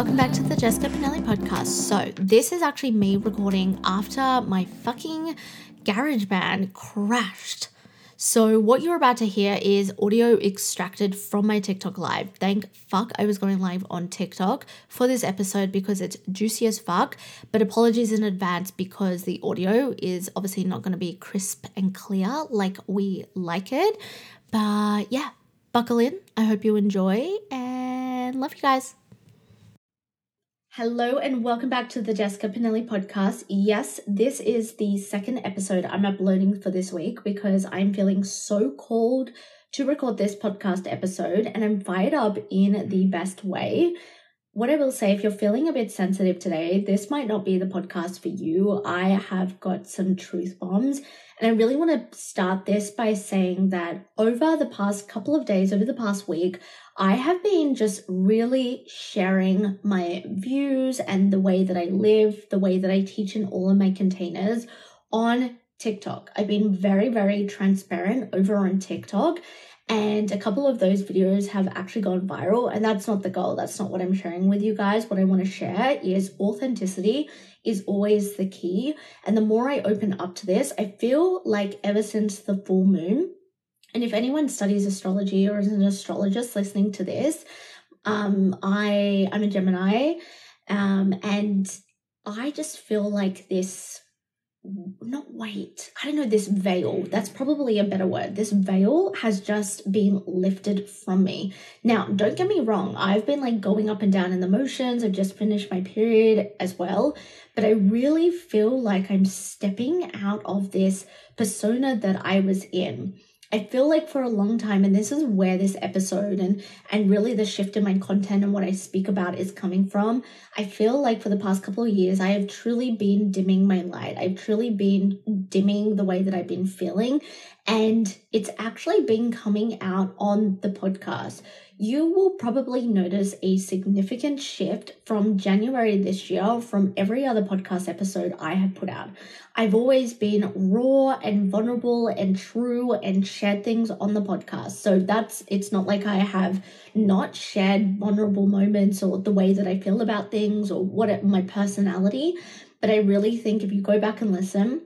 Welcome back to the Jessica Pinili podcast. So, this is actually me recording after my fucking GarageBand crashed. So, what you're about to hear is audio extracted from my TikTok live. Thank fuck I was going live on TikTok for this episode because it's juicy as fuck. But apologies in advance because the audio is obviously not going to be crisp and clear like we like it. But yeah, buckle in. I hope you enjoy and love you guys. Hello and welcome back to the Jessica Pinili podcast. Yes, this is the second episode I'm uploading for this week because I'm feeling so called to record this podcast episode and I'm fired up in the best way. What I will say, if you're feeling a bit sensitive today, this might not be the podcast for you. I have got some truth bombs and I really want to start this by saying that over the past couple of days, over the past week, I have been just really sharing my views and the way that I live, the way that I teach in all of my containers on TikTok. I've been very, very transparent over on TikTok. And a couple of those videos have actually gone viral. And that's not the goal. That's not what I'm sharing with you guys. What I want to share is authenticity is always the key. And the more I open up to this, I feel like ever since the full moon, and if anyone studies astrology or is an astrologist listening to this, um, I I'm a Gemini, um, and I just feel like this Mm-hmm. not weight. I don't know this veil. That's probably a better word. This veil has just been lifted from me. Now don't get me wrong. I've been like going up and down in the motions. I've just finished my period as well. But i really feel like i'm stepping out of this persona that i was in I feel like for a long time, and this is where this episode and and really the shift in my content and what I speak about is coming from. I feel like for the past couple of years, I have truly been dimming my light. I've truly been dimming the way that I've been feeling, and it's actually been coming out on the podcast you will probably notice a significant shift from January this year from every other podcast episode I have put out. I've always been raw and vulnerable and true and shared things on the podcast. So that's, it's not like I have not shared vulnerable moments or the way that I feel about things or what my personality. But I really think if you go back and listen,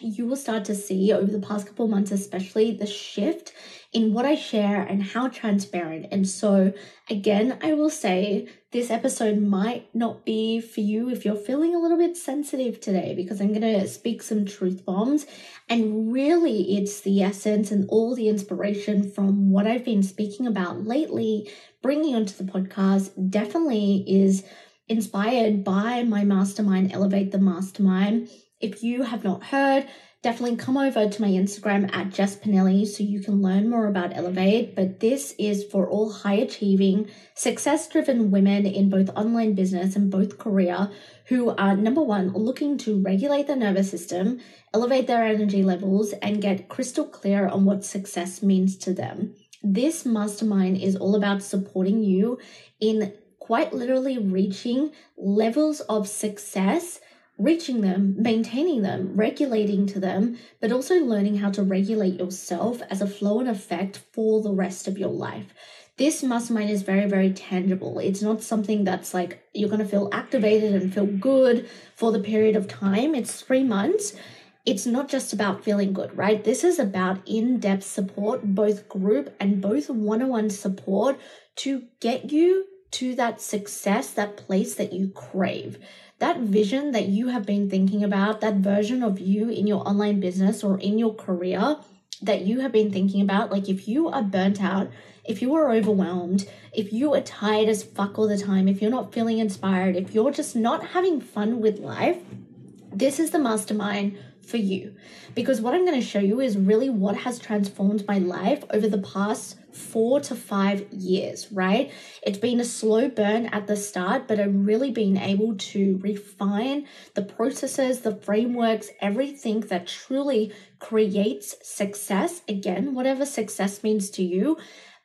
you will start to see over the past couple months, especially the shift in what I share and how transparent. And so, again, I will say this episode might not be for you if you're feeling a little bit sensitive today because I'm going to speak some truth bombs. And really, it's the essence and all the inspiration from what I've been speaking about lately, bringing onto the podcast definitely is inspired by my mastermind, Elevate the Mastermind. If you have not heard, definitely come over to my Instagram at Jess Pinili so you can learn more about Elevate. But this is for all high achieving, success driven women in both online business and both career who are number one, looking to regulate their nervous system, elevate their energy levels, and get crystal clear on what success means to them. This mastermind is all about supporting you in quite literally reaching levels of success reaching them, maintaining them, regulating to them, but also learning how to regulate yourself as a flow and effect for the rest of your life. This mastermind is very, very tangible. It's not something that's like you're going to feel activated and feel good for the period of time. It's three months. It's not just about feeling good, right? This is about in depth support, both group and both one on one support to get you to that success, that place that you crave that vision that you have been thinking about, that version of you in your online business or in your career that you have been thinking about, like if you are burnt out, if you are overwhelmed, if you are tired as fuck all the time, if you're not feeling inspired, if you're just not having fun with life, this is the mastermind for you. Because what I'm going to show you is really what has transformed my life over the past four to five years, right? It's been a slow burn at the start, but I've really been able to refine the processes, the frameworks, everything that truly creates success. Again, whatever success means to you,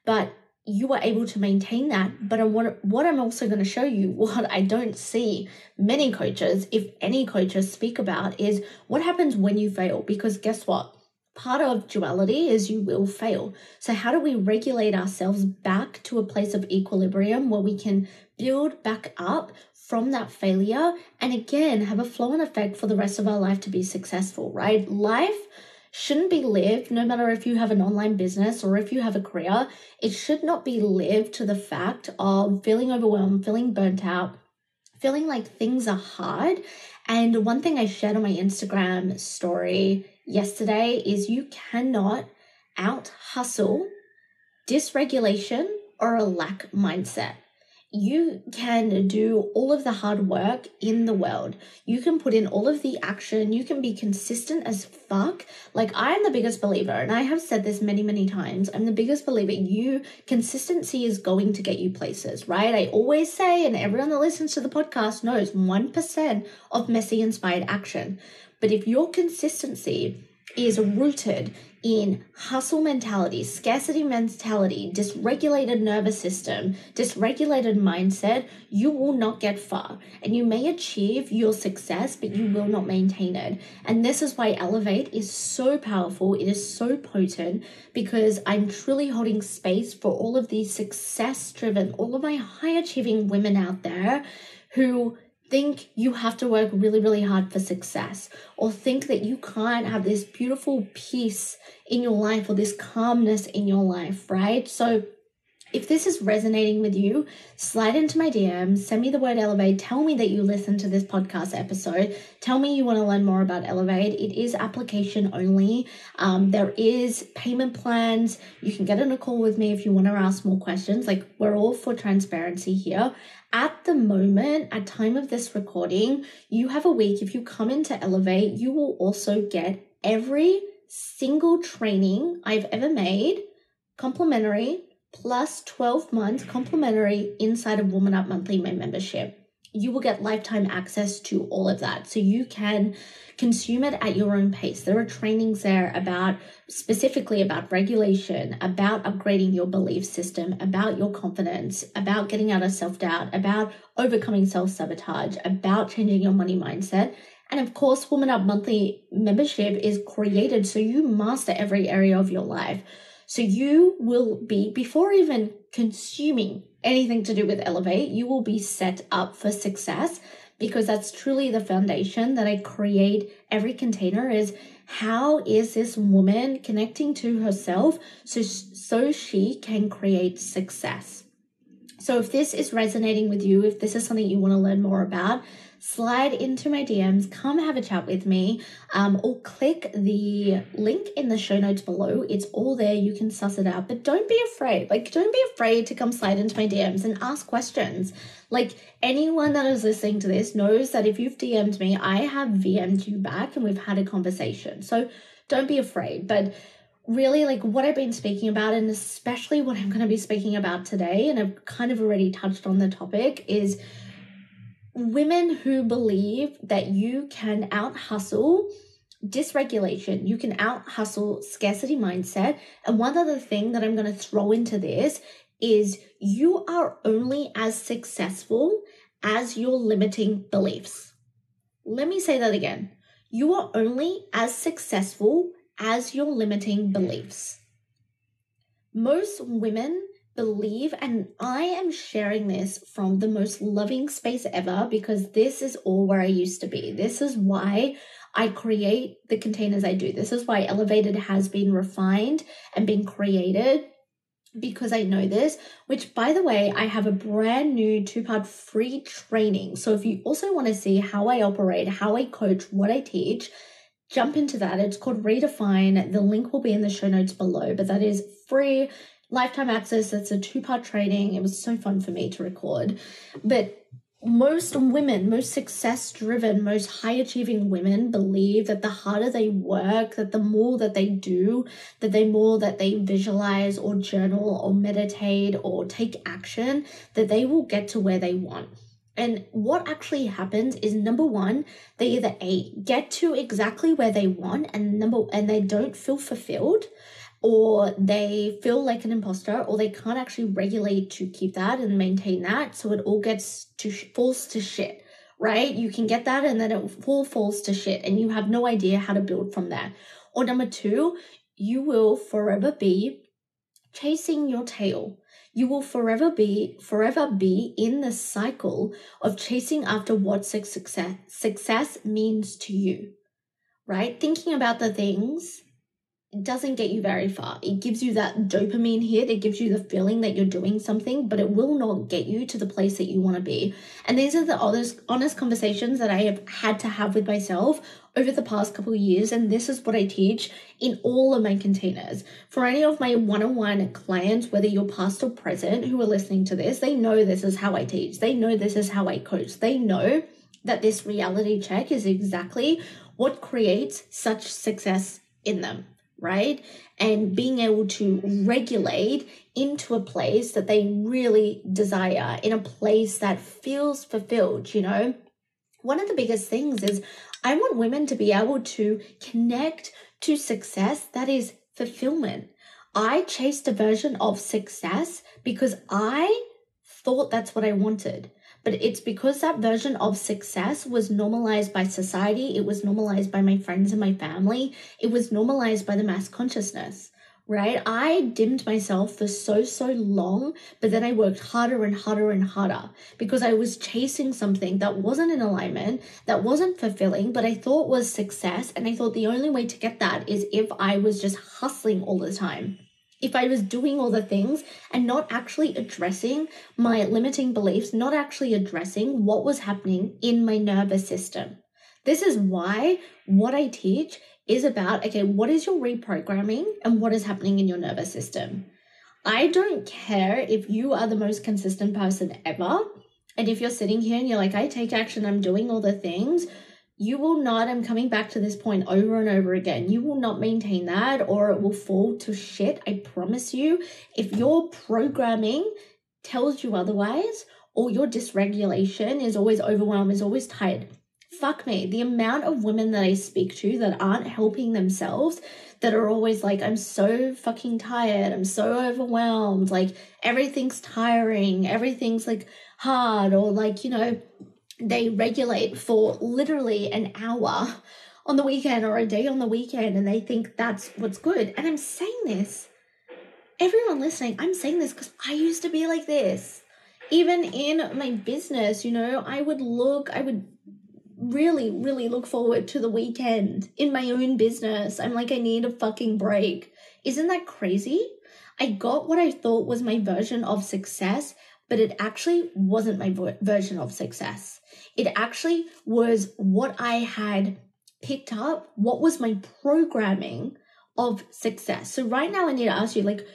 but you are able to maintain that. But what, what I'm also going to show you, what I don't see many coaches, if any coaches speak about, is what happens when you fail. Because guess what? Part of duality is you will fail. So, how do we regulate ourselves back to a place of equilibrium where we can build back up from that failure and again have a flow and effect for the rest of our life to be successful, right? Life shouldn't be lived, no matter if you have an online business or if you have a career, it should not be lived to the fact of feeling overwhelmed, feeling burnt out, feeling like things are hard. And one thing I shared on my Instagram story yesterday is you cannot out hustle dysregulation or a lack mindset you can do all of the hard work in the world. You can put in all of the action. You can be consistent as fuck. Like, I am the biggest believer, and I have said this many, many times. I'm the biggest believer. You, consistency is going to get you places, right? I always say, and everyone that listens to the podcast knows 1% of messy inspired action. But if your consistency is rooted in hustle mentality, scarcity mentality, dysregulated nervous system, dysregulated mindset, you will not get far. And you may achieve your success, but you will not maintain it. And this is why Elevate is so powerful. It is so potent because I'm truly holding space for all of these success driven, all of my high achieving women out there who think you have to work really, really hard for success, or think that you can't have this beautiful peace in your life or this calmness in your life, right? So, if this is resonating with you, slide into my DM, send me the word Elevate, tell me that you listened to this podcast episode, tell me you want to learn more about Elevate. It is application only. Um, there is payment plans. You can get on a call with me if you want to ask more questions. Like we're all for transparency here. At the moment, at time of this recording, you have a week. If you come into Elevate, you will also get every single training I've ever made complimentary plus 12 months complimentary inside of Woman Up Monthly, membership. You will get lifetime access to all of that. So you can consume it at your own pace. There are trainings there about specifically about regulation, about upgrading your belief system, about your confidence, about getting out of self doubt, about overcoming self sabotage, about changing your money mindset. And of course, Woman Up Monthly membership is created so you master every area of your life. So you will be, before even consuming anything to do with Elevate, you will be set up for success because that's truly the foundation that I create every container is how is this woman connecting to herself so, so she can create success. So if this is resonating with you, if this is something you want to learn more about, slide into my DMs, come have a chat with me, um, or click the link in the show notes below. It's all there. You can suss it out, but don't be afraid. Like, don't be afraid to come slide into my DMs and ask questions. Like, anyone that is listening to this knows that if you've DM'd me, I have VM'd you back and we've had a conversation. So don't be afraid. But really like what I've been speaking about, and especially what I'm going to be speaking about today, and I've kind of already touched on the topic, is women who believe that you can out hustle dysregulation, you can out hustle scarcity mindset. And one other thing that I'm going to throw into this is you are only as successful as your limiting beliefs. Let me say that again. You are only as successful as your limiting beliefs. Most women believe, and I am sharing this from the most loving space ever because this is all where I used to be. This is why I create the containers I do. This is why Elevated has been refined and been created because I know this, which by the way, I have a brand new two part free training. So if you also want to see how I operate, how I coach, what I teach, jump into that. It's called Redefine. The link will be in the show notes below, but that is free lifetime access. That's a two part training. It was so fun for me to record. But most women, most success driven, most high achieving women believe that the harder they work, that the more that they do, that the more that they visualize or journal or meditate or take action, that they will get to where they want. And what actually happens is number one, they either A, get to exactly where they want and number and they don't feel fulfilled or they feel like an imposter or they can't actually regulate to keep that and maintain that so it all gets to falls to shit right? You can get that and then it all falls to shit and you have no idea how to build from there. Or number two you will forever be chasing your tail you will forever be forever be in the cycle of chasing after what success success means to you right? Thinking about the things it doesn't get you very far. It gives you that dopamine hit. It gives you the feeling that you're doing something, but it will not get you to the place that you want to be. And these are the honest, honest conversations that I have had to have with myself over the past couple years. And this is what I teach in all of my containers. For any of my one on one clients, whether you're past or present who are listening to this, they know this is how I teach. They know this is how I coach. They know that this reality check is exactly what creates such success in them right? And being able to regulate into a place that they really desire, in a place that feels fulfilled, you know? One of the biggest things is I want women to be able to connect to success that is fulfillment. I chased a version of success because I thought that's what I wanted but it's because that version of success was normalized by society, it was normalized by my friends and my family, it was normalized by the mass consciousness. Right? I dimmed myself for so, so long, but then I worked harder and harder and harder because I was chasing something that wasn't in alignment, that wasn't fulfilling, but I thought was success. And I thought the only way to get that is if I was just hustling all the time if I was doing all the things and not actually addressing my limiting beliefs, not actually addressing what was happening in my nervous system. This is why what I teach is about okay, what is your reprogramming and what is happening in your nervous system? I don't care if you are the most consistent person ever. And if you're sitting here and you're like, I take action, I'm doing all the things, you will not, I'm coming back to this point over and over again, you will not maintain that or it will fall to shit. I promise you. If your programming tells you otherwise, or your dysregulation is always overwhelmed, is always tired, fuck me. The amount of women that I speak to that aren't helping themselves, that are always like, I'm so fucking tired, I'm so overwhelmed, like everything's tiring, everything's like hard, or like, you know, they regulate for literally an hour on the weekend or a day on the weekend and they think that's what's good. And I'm saying this, everyone listening, I'm saying this because I used to be like this. Even in my business, you know, I would look, I would really, really look forward to the weekend in my own business. I'm like, I need a fucking break. Isn't that crazy? I got what I thought was my version of success, but it actually wasn't my version of success. It actually was what I had picked up, what was my programming of success. So, right now, I need to ask you, like,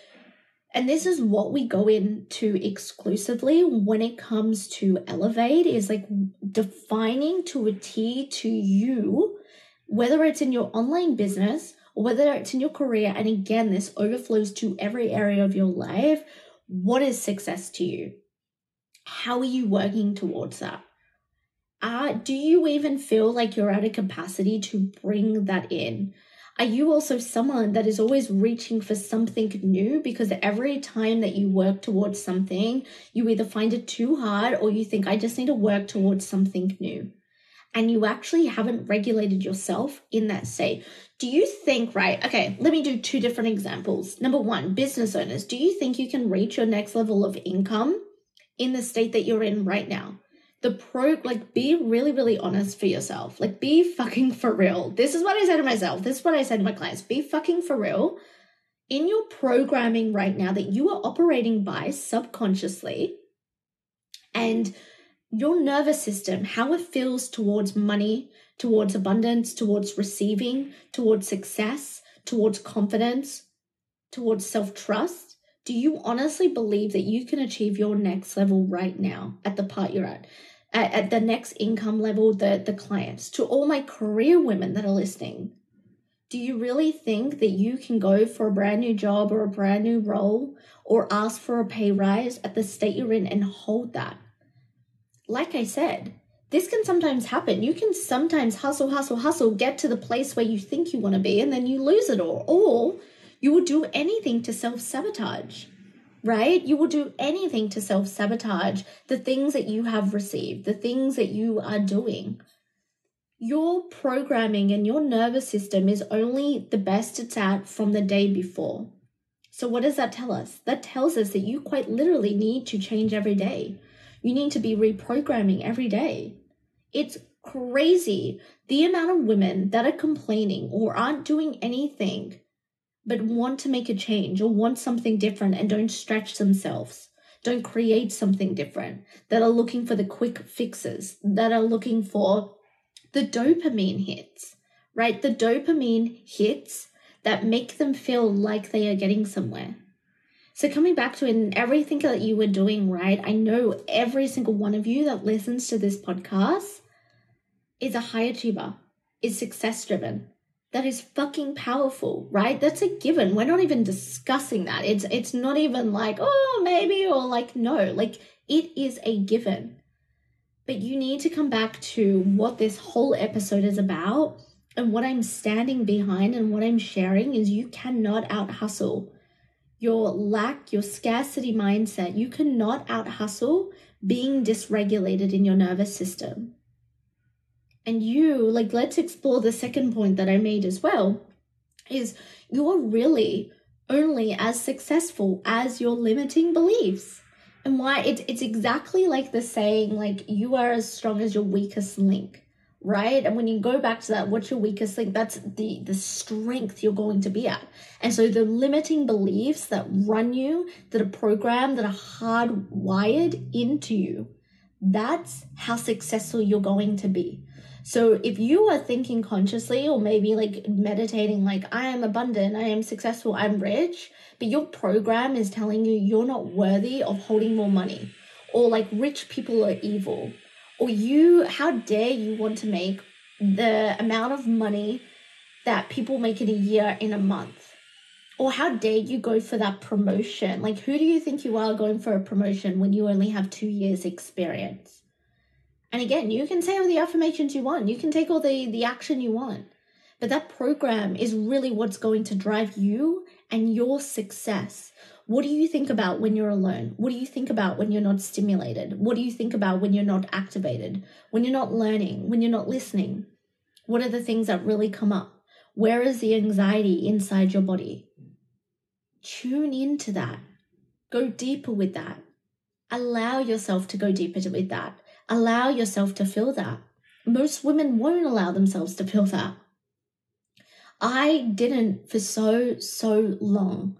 and this is what we go into exclusively when it comes to Elevate is like defining to a T to you, whether it's in your online business or whether it's in your career. And again, this overflows to every area of your life. What is success to you? How are you working towards that? Uh, do you even feel like you're at a capacity to bring that in? Are you also someone that is always reaching for something new? Because every time that you work towards something, you either find it too hard or you think, I just need to work towards something new. And you actually haven't regulated yourself in that state. Do you think, right? Okay, let me do two different examples. Number one, business owners. Do you think you can reach your next level of income in the state that you're in right now? The pro like be really really honest for yourself. Like be fucking for real. This is what i say to myself. This is what i say to my clients. Be fucking for real. In your programming right now that you are operating by subconsciously and your nervous system how it feels towards money towards abundance towards receiving towards success towards confidence towards self-trust do you honestly believe that you can achieve your next level right now at the part you're at at, at the next income level, the, the clients, to all my career women that are listening. Do you really think that you can go for a brand new job or a brand new role or ask for a pay rise at the state you're in and hold that? Like I said, this can sometimes happen. You can sometimes hustle, hustle, hustle, get to the place where you think you want to be, and then you lose it all. Or you will do anything to self sabotage right? You will do anything to self sabotage the things that you have received, the things that you are doing. Your programming and your nervous system is only the best it's at from the day before. So, what does that tell us? That tells us that you quite literally need to change every day. You need to be reprogramming every day. It's crazy the amount of women that are complaining or aren't doing anything but want to make a change or want something different and don't stretch themselves, don't create something different, that are looking for the quick fixes, that are looking for the dopamine hits, right? The dopamine hits that make them feel like they are getting somewhere. So, coming back to it and everything that you were doing right, I know every single one of you that listens to this podcast is a high achiever, is success driven, that is fucking powerful, right? That's a given. We're not even discussing that. It's it's not even like, oh, maybe or like no. Like it is a given. But you need to come back to what this whole episode is about and what I'm standing behind and what I'm sharing is you cannot out hustle your lack, your scarcity mindset. You cannot out hustle being dysregulated in your nervous system. And you, like, let's explore the second point that I made as well is you're really only as successful as your limiting beliefs. And why it's it's exactly like the saying, like you are as strong as your weakest link, right? And when you go back to that, what's your weakest link? That's the the strength you're going to be at. And so the limiting beliefs that run you, that are programmed, that are hardwired into you, that's how successful you're going to be. So if you are thinking consciously or maybe like meditating, like I am abundant, I am successful, I'm rich, but your program is telling you you're not worthy of holding more money, or like rich people are evil, or you, how dare you want to make the amount of money that people make in a year in a month? Or how dare you go for that promotion? Like, who do you think you are going for a promotion when you only have two years' experience? And again, you can say all the affirmations you want, you can take all the, the action you want. But that program is really what's going to drive you and your success. What do you think about when you're alone? What do you think about when you're not stimulated? What do you think about when you're not activated? When you're not learning? When you're not listening? What are the things that really come up? Where is the anxiety inside your body? Tune into that. Go deeper with that. Allow yourself to go deeper with that. Allow yourself to feel that. Most women won't allow themselves to feel that. I didn't for so, so long.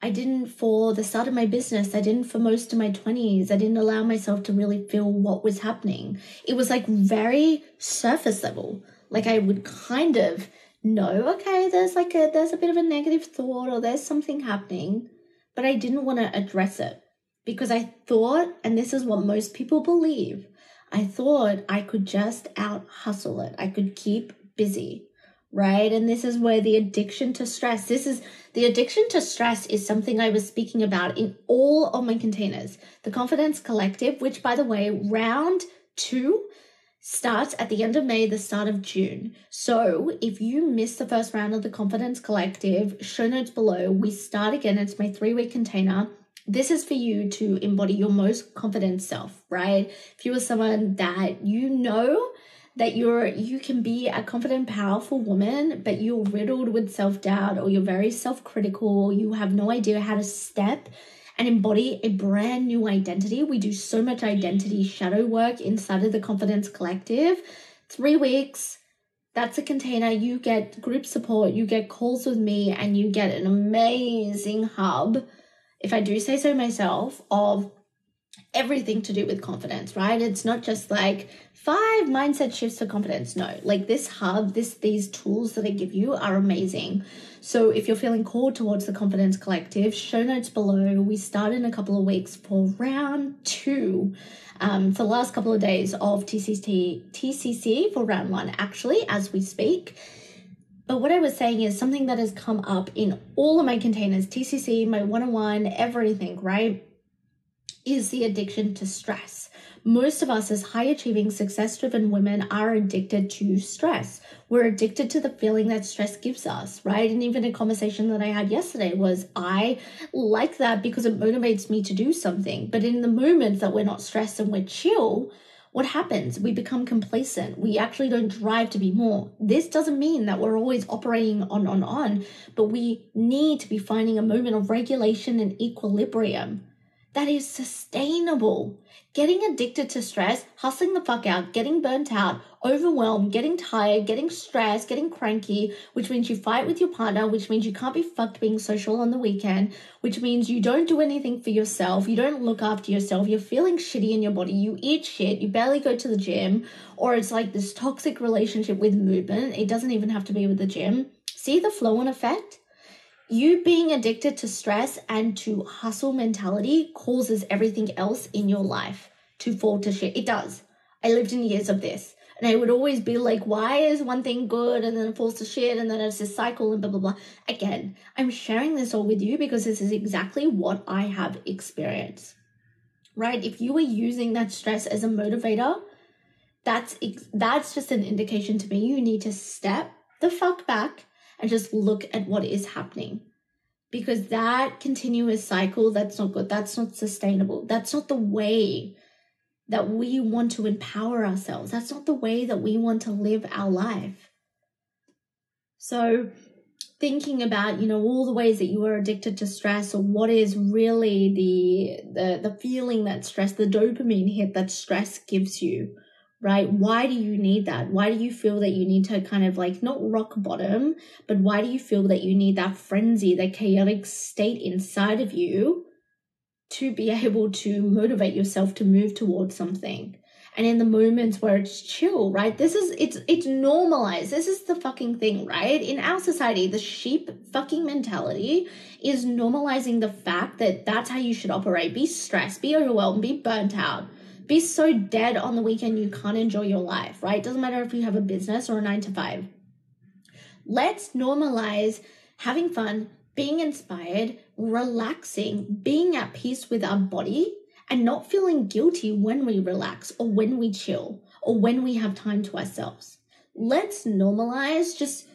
I didn't for the start of my business. I didn't for most of my 20s. I didn't allow myself to really feel what was happening. It was like very surface level. Like I would kind of know, okay, there's like a there's a bit of a negative thought or there's something happening, but I didn't want to address it because I thought, and this is what most people believe, I thought I could just out hustle it. I could keep busy, right? And this is where the addiction to stress, this is the addiction to stress is something I was speaking about in all of my containers. The Confidence Collective, which by the way, round two starts at the end of May, the start of June. So if you missed the first round of the Confidence Collective, show notes below. We start again. It's my three week container this is for you to embody your most confident self, right? If you are someone that you know that you're you can be a confident powerful woman but you're riddled with self-doubt or you're very self-critical you have no idea how to step and embody a brand new identity. We do so much identity shadow work inside of the confidence collective. Three weeks that's a container. You get group support you get calls with me and you get an amazing hub if I do say so myself, of everything to do with confidence, right? It's not just like five mindset shifts for confidence. No, like this hub, this these tools that I give you are amazing. So if you're feeling called towards the Confidence Collective, show notes below. We start in a couple of weeks for round two. Um, for the last couple of days of TCC, TCC for round one, actually, as we speak. But what I was saying is something that has come up in all of my containers, TCC, my one on one, everything, right? Is the addiction to stress. Most of us, as high achieving, success driven women, are addicted to stress. We're addicted to the feeling that stress gives us, right? And even a conversation that I had yesterday was I like that because it motivates me to do something. But in the moments that we're not stressed and we're chill, what happens? We become complacent. We actually don't drive to be more. This doesn't mean that we're always operating on, on, on, but we need to be finding a moment of regulation and equilibrium that is sustainable. Getting addicted to stress, hustling the fuck out, getting burnt out, overwhelmed, getting tired, getting stressed, getting cranky, which means you fight with your partner, which means you can't be fucked being social on the weekend, which means you don't do anything for yourself, you don't look after yourself, you're feeling shitty in your body, you eat shit, you barely go to the gym, or it's like this toxic relationship with movement. It doesn't even have to be with the gym. See the flow and effect? You being addicted to stress and to hustle mentality causes everything else in your life to fall to shit. It does. I lived in years of this. And I would always be like, why is one thing good and then it falls to shit and then it's this cycle and blah, blah, blah. Again, I'm sharing this all with you because this is exactly what I have experienced. Right? If you are using that stress as a motivator, that's that's just an indication to me you need to step the fuck back and just look at what is happening. Because that continuous cycle, that's not good. That's not sustainable. That's not the way that we want to empower ourselves. That's not the way that we want to live our life. So, thinking about you know all the ways that you are addicted to stress or what is really the the the feeling that stress the dopamine hit that stress gives you right? Why do you need that? Why do you feel that you need to kind of like not rock bottom, but why do you feel that you need that frenzy, that chaotic state inside of you to be able to motivate yourself to move towards something? And in the moments where it's chill, right? This is it's it's normalized. This is the fucking thing, right? In our society, the sheep fucking mentality is normalizing the fact that that's how you should operate. Be stressed, be overwhelmed, be burnt out be so dead on the weekend you can't enjoy your life, right? Doesn't matter if you have a business or a nine to five. Let's normalize having fun, being inspired, relaxing, being at peace with our body, and not feeling guilty when we relax or when we chill or when we have time to ourselves. Let's normalize just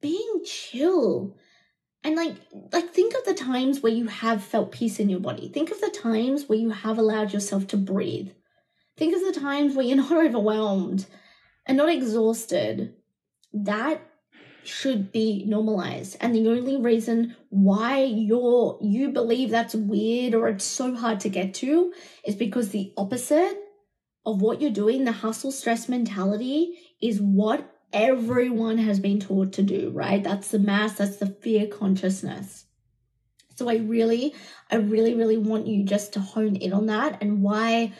being chill. And like like think of the times where you have felt peace in your body. Think of the times where you have allowed yourself to breathe. Think of the times where you're not overwhelmed and not exhausted. That should be normalized. And the only reason why you're you believe that's weird or it's so hard to get to is because the opposite of what you're doing, the hustle stress mentality, is what everyone has been taught to do, right? That's the mass, that's the fear consciousness. So I really, I really, really want you just to hone in on that and why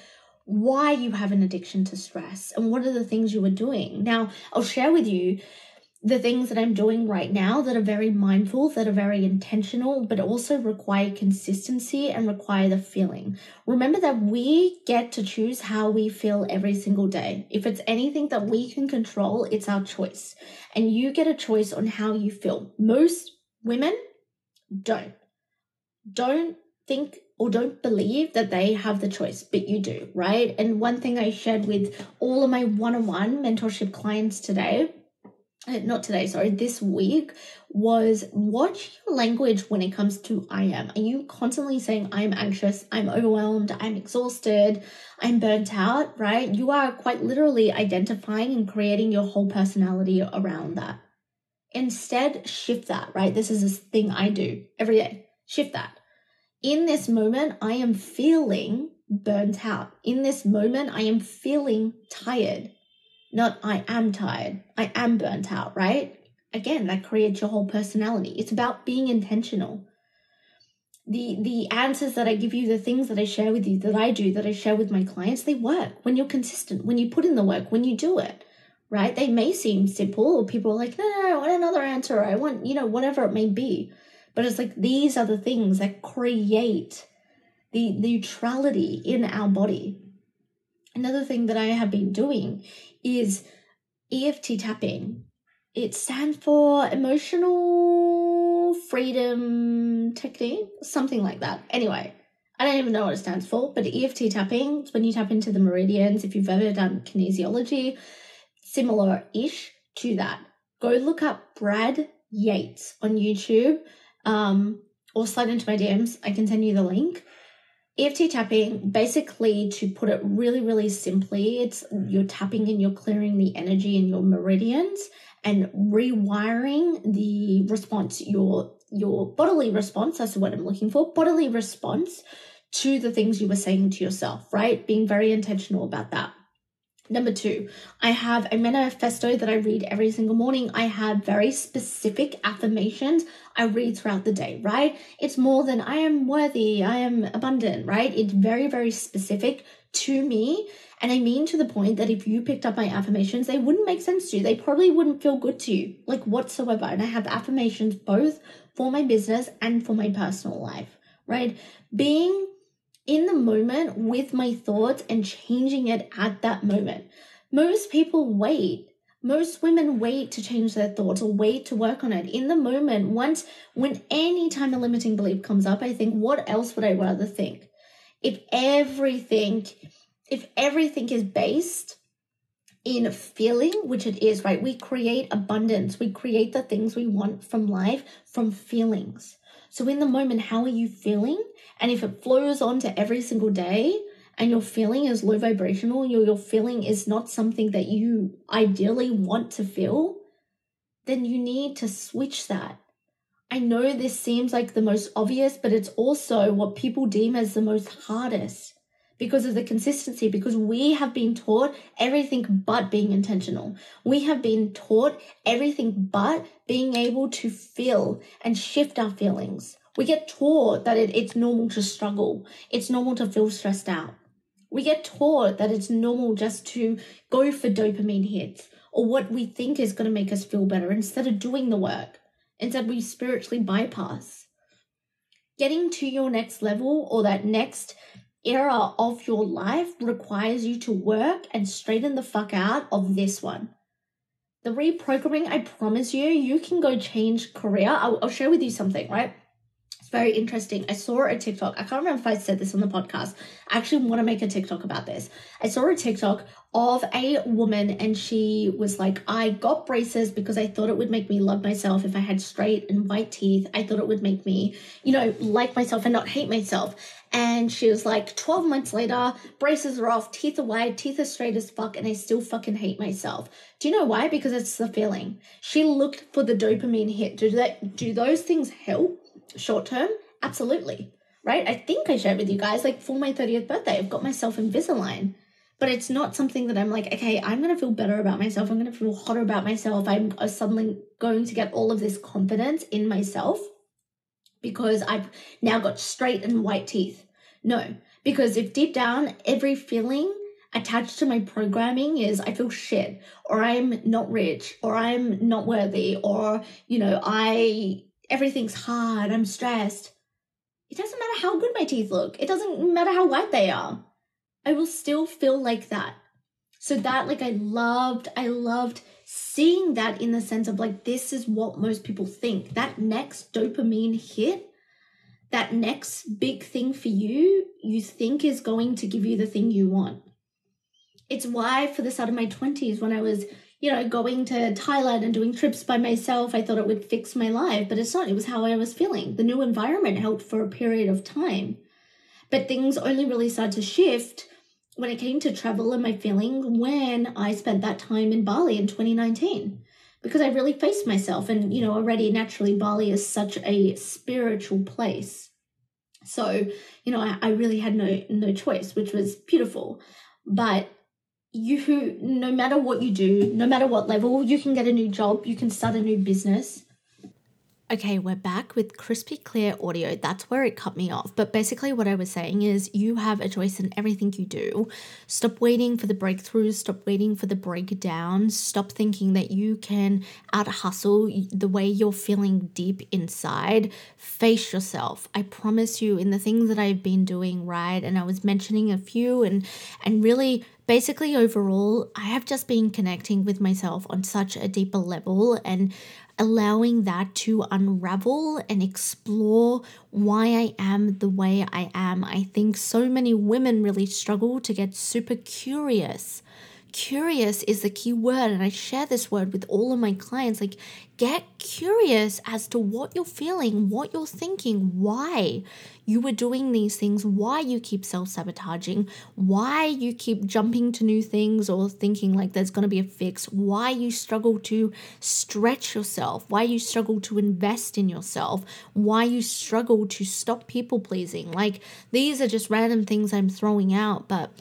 why you have an addiction to stress and what are the things you are doing. Now, I'll share with you the things that I'm doing right now that are very mindful, that are very intentional, but also require consistency and require the feeling. Remember that we get to choose how we feel every single day. If it's anything that we can control, it's our choice. And you get a choice on how you feel. Most women don't. Don't think or don't believe that they have the choice, but you do, right? And one thing I shared with all of my one on one mentorship clients today, uh, not today, sorry, this week, was watch your language when it comes to I am. Are you constantly saying, I'm anxious, I'm overwhelmed, I'm exhausted, I'm burnt out, right? You are quite literally identifying and creating your whole personality around that. Instead, shift that, right? This is a thing I do every day. Shift that in this moment, I am feeling burnt out. In this moment, I am feeling tired. Not I am tired. I am burnt out, right? Again, that creates your whole personality. It's about being intentional. the the answers that I give you, the things that I share with you, that I do, that I share with my clients, they work when you're consistent, when you put in the work, when you do it. Right? They may seem simple, or people are like, no, no, no, I want another answer. I want, you know, whatever it may be. But it's like these are the things that create the neutrality in our body. Another thing that I have been doing is EFT tapping. It stands for emotional freedom technique, something like that. Anyway, I don't even know what it stands for, but EFT tapping, it's when you tap into the meridians. If you've ever done kinesiology, similar ish to that. Go look up Brad Yates on YouTube um, or slide into my DMs. I can send you the link. EFT tapping, basically, to put it really, really simply, it's you're tapping and you're clearing the energy in your meridians and rewiring the response, your your bodily response. That's what I'm looking for. Bodily response to the things you were saying to yourself, right? Being very intentional about that. Number two, I have a manifesto that I read every single morning. I have very specific affirmations I read throughout the day, right? It's more than I am worthy, I am abundant, right? It's very, very specific to me. And I mean to the point that if you picked up my affirmations, they wouldn't make sense to you. They probably wouldn't feel good to you, like whatsoever. And I have affirmations both for my business and for my personal life, right? Being in the moment with my thoughts and changing it at that moment. Most people wait. Most women wait to change their thoughts or wait to work on it. In the moment, once, when any time a limiting belief comes up, I think, what else would I rather think? If everything, if everything is based in feeling, which it is, right? We create abundance. We create the things we want from life from feelings. So in the moment, how are you feeling? And if it flows on to every single day and your feeling is low vibrational, your, your feeling is not something that you ideally want to feel, then you need to switch that. I know this seems like the most obvious, but it's also what people deem as the most hardest because of the consistency, because we have been taught everything but being intentional. We have been taught everything but being able to feel and shift our feelings. We get taught that it, it's normal to struggle. It's normal to feel stressed out. We get taught that it's normal just to go for dopamine hits or what we think is going to make us feel better instead of doing the work. Instead, we spiritually bypass. Getting to your next level or that next era of your life requires you to work and straighten the fuck out of this one. The reprogramming, I promise you, you can go change career. I'll, I'll share with you something, right? It's very interesting. I saw a TikTok. I can't remember if I said this on the podcast. I actually want to make a TikTok about this. I saw a TikTok of a woman and she was like, I got braces because I thought it would make me love myself if I had straight and white teeth. I thought it would make me, you know, like myself and not hate myself. And she was like, 12 months later, braces are off, teeth are white, teeth are straight as fuck, and I still fucking hate myself. Do you know why? Because it's the feeling. She looked for the dopamine hit. Do that do those things help? short term, absolutely. Right? I think I shared with you guys, like for my 30th birthday, I've got myself Invisalign. But it's not something that I'm like, okay, I'm going to feel better about myself. I'm going to feel hotter about myself. I'm uh, suddenly going to get all of this confidence in myself because I've now got straight and white teeth. No, because if deep down, every feeling attached to my programming is I feel shit, or I'm not rich, or I'm not worthy, or, you know, I everything's hard, I'm stressed. It doesn't matter how good my teeth look, it doesn't matter how white they are. I will still feel like that. So that like I loved, I loved seeing that in the sense of like this is what most people think. That next dopamine hit, that next big thing for you, you think is going to give you the thing you want. It's why for the start of my 20s when I was you know, going to Thailand and doing trips by myself, I thought it would fix my life, but it's not. It was how I was feeling. The new environment helped for a period of time. But things only really started to shift when it came to travel and my feeling when I spent that time in Bali in 2019 because I really faced myself. And, you know, already naturally, Bali is such a spiritual place. So, you know, I, I really had no no choice, which was beautiful. But you who no matter what you do, no matter what level, you can get a new job, you can start a new business. Okay, we're back with crispy clear audio. That's where it cut me off. But basically, what I was saying is you have a choice in everything you do. Stop waiting for the breakthroughs, stop waiting for the breakdowns, stop thinking that you can out hustle the way you're feeling deep inside. Face yourself. I promise you, in the things that I've been doing, right? And I was mentioning a few and and really basically overall i have just been connecting with myself on such a deeper level and allowing that to unravel and explore why I am the way I am. I think so many women really struggle to get super curious curious is the key word and i share this word with all of my clients like get curious as to what you're feeling what you're thinking why you were doing these things why you keep self-sabotaging why you keep jumping to new things or thinking like there's going to be a fix why you struggle to stretch yourself why you struggle to invest in yourself why you struggle to stop people pleasing. Like these are just random things i'm throwing out but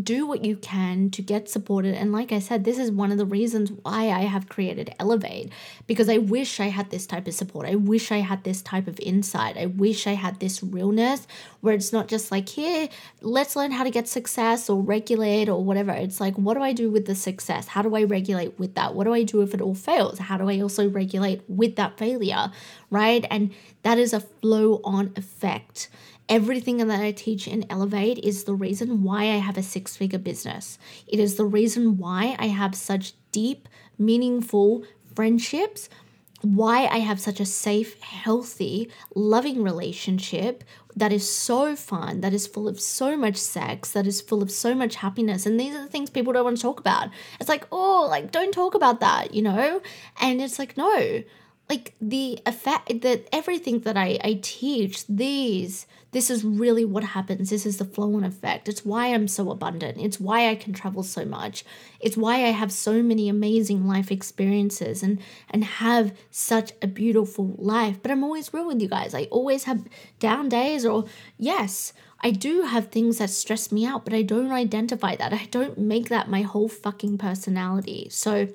do what you can to get supported. And like I said, this is one of the reasons why I have created Elevate because I wish I had this type of support. I wish I had this type of insight. I wish I had this realness where it's not just like, here, let's learn how to get success or regulate or whatever. It's like, what do I do with the success? How do I regulate with that? What do I do if it all fails? How do I also regulate with that failure? Right. And that is a flow on effect. Everything that I teach in Elevate is the reason why I have a six figure business. It is the reason why I have such deep, meaningful friendships, why I have such a safe, healthy, loving relationship that is so fun, that is full of so much sex, that is full of so much happiness. And these are the things people don't want to talk about. It's like, oh, like, don't talk about that, you know? And it's like, no, like the effect that everything that I, I teach, these this is really what happens. This is the flow on effect. It's why I'm so abundant. It's why I can travel so much. It's why I have so many amazing life experiences and and have such a beautiful life. But I'm always real with you guys. I always have down days or yes, I do have things that stress me out, but I don't identify that. I don't make that my whole fucking personality. So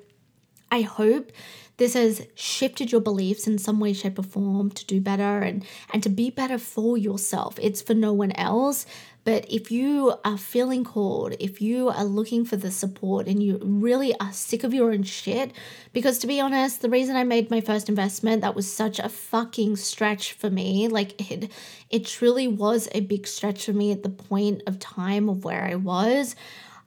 I hope this has shifted your beliefs in some way, shape, or form to do better and, and to be better for yourself. It's for no one else. But if you are feeling called, if you are looking for the support and you really are sick of your own shit, because to be honest, the reason I made my first investment, that was such a fucking stretch for me. Like it it truly was a big stretch for me at the point of time of where I was.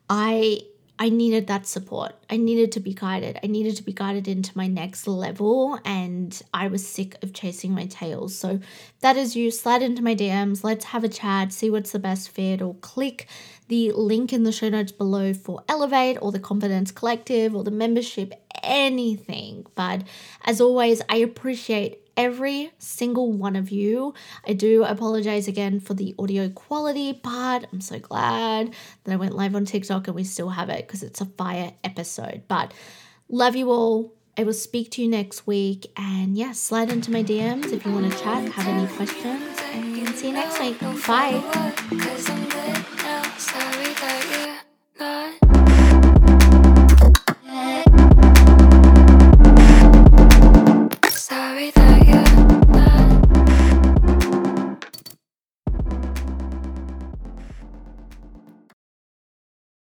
I I needed that support. I needed to be guided. I needed to be guided into my next level, and I was sick of chasing my tails. So, that is you. Slide into my DMs. Let's have a chat, see what's the best fit, or click the link in the show notes below for Elevate or the Confidence Collective or the membership, anything. But as always, I appreciate every single one of you. I do apologize again for the audio quality, but I'm so glad that I went live on TikTok and we still have it because it's a fire episode. But love you all. I will speak to you next week. And yeah, slide into my DMs if you want to chat, have any questions, and see you next week. Bye.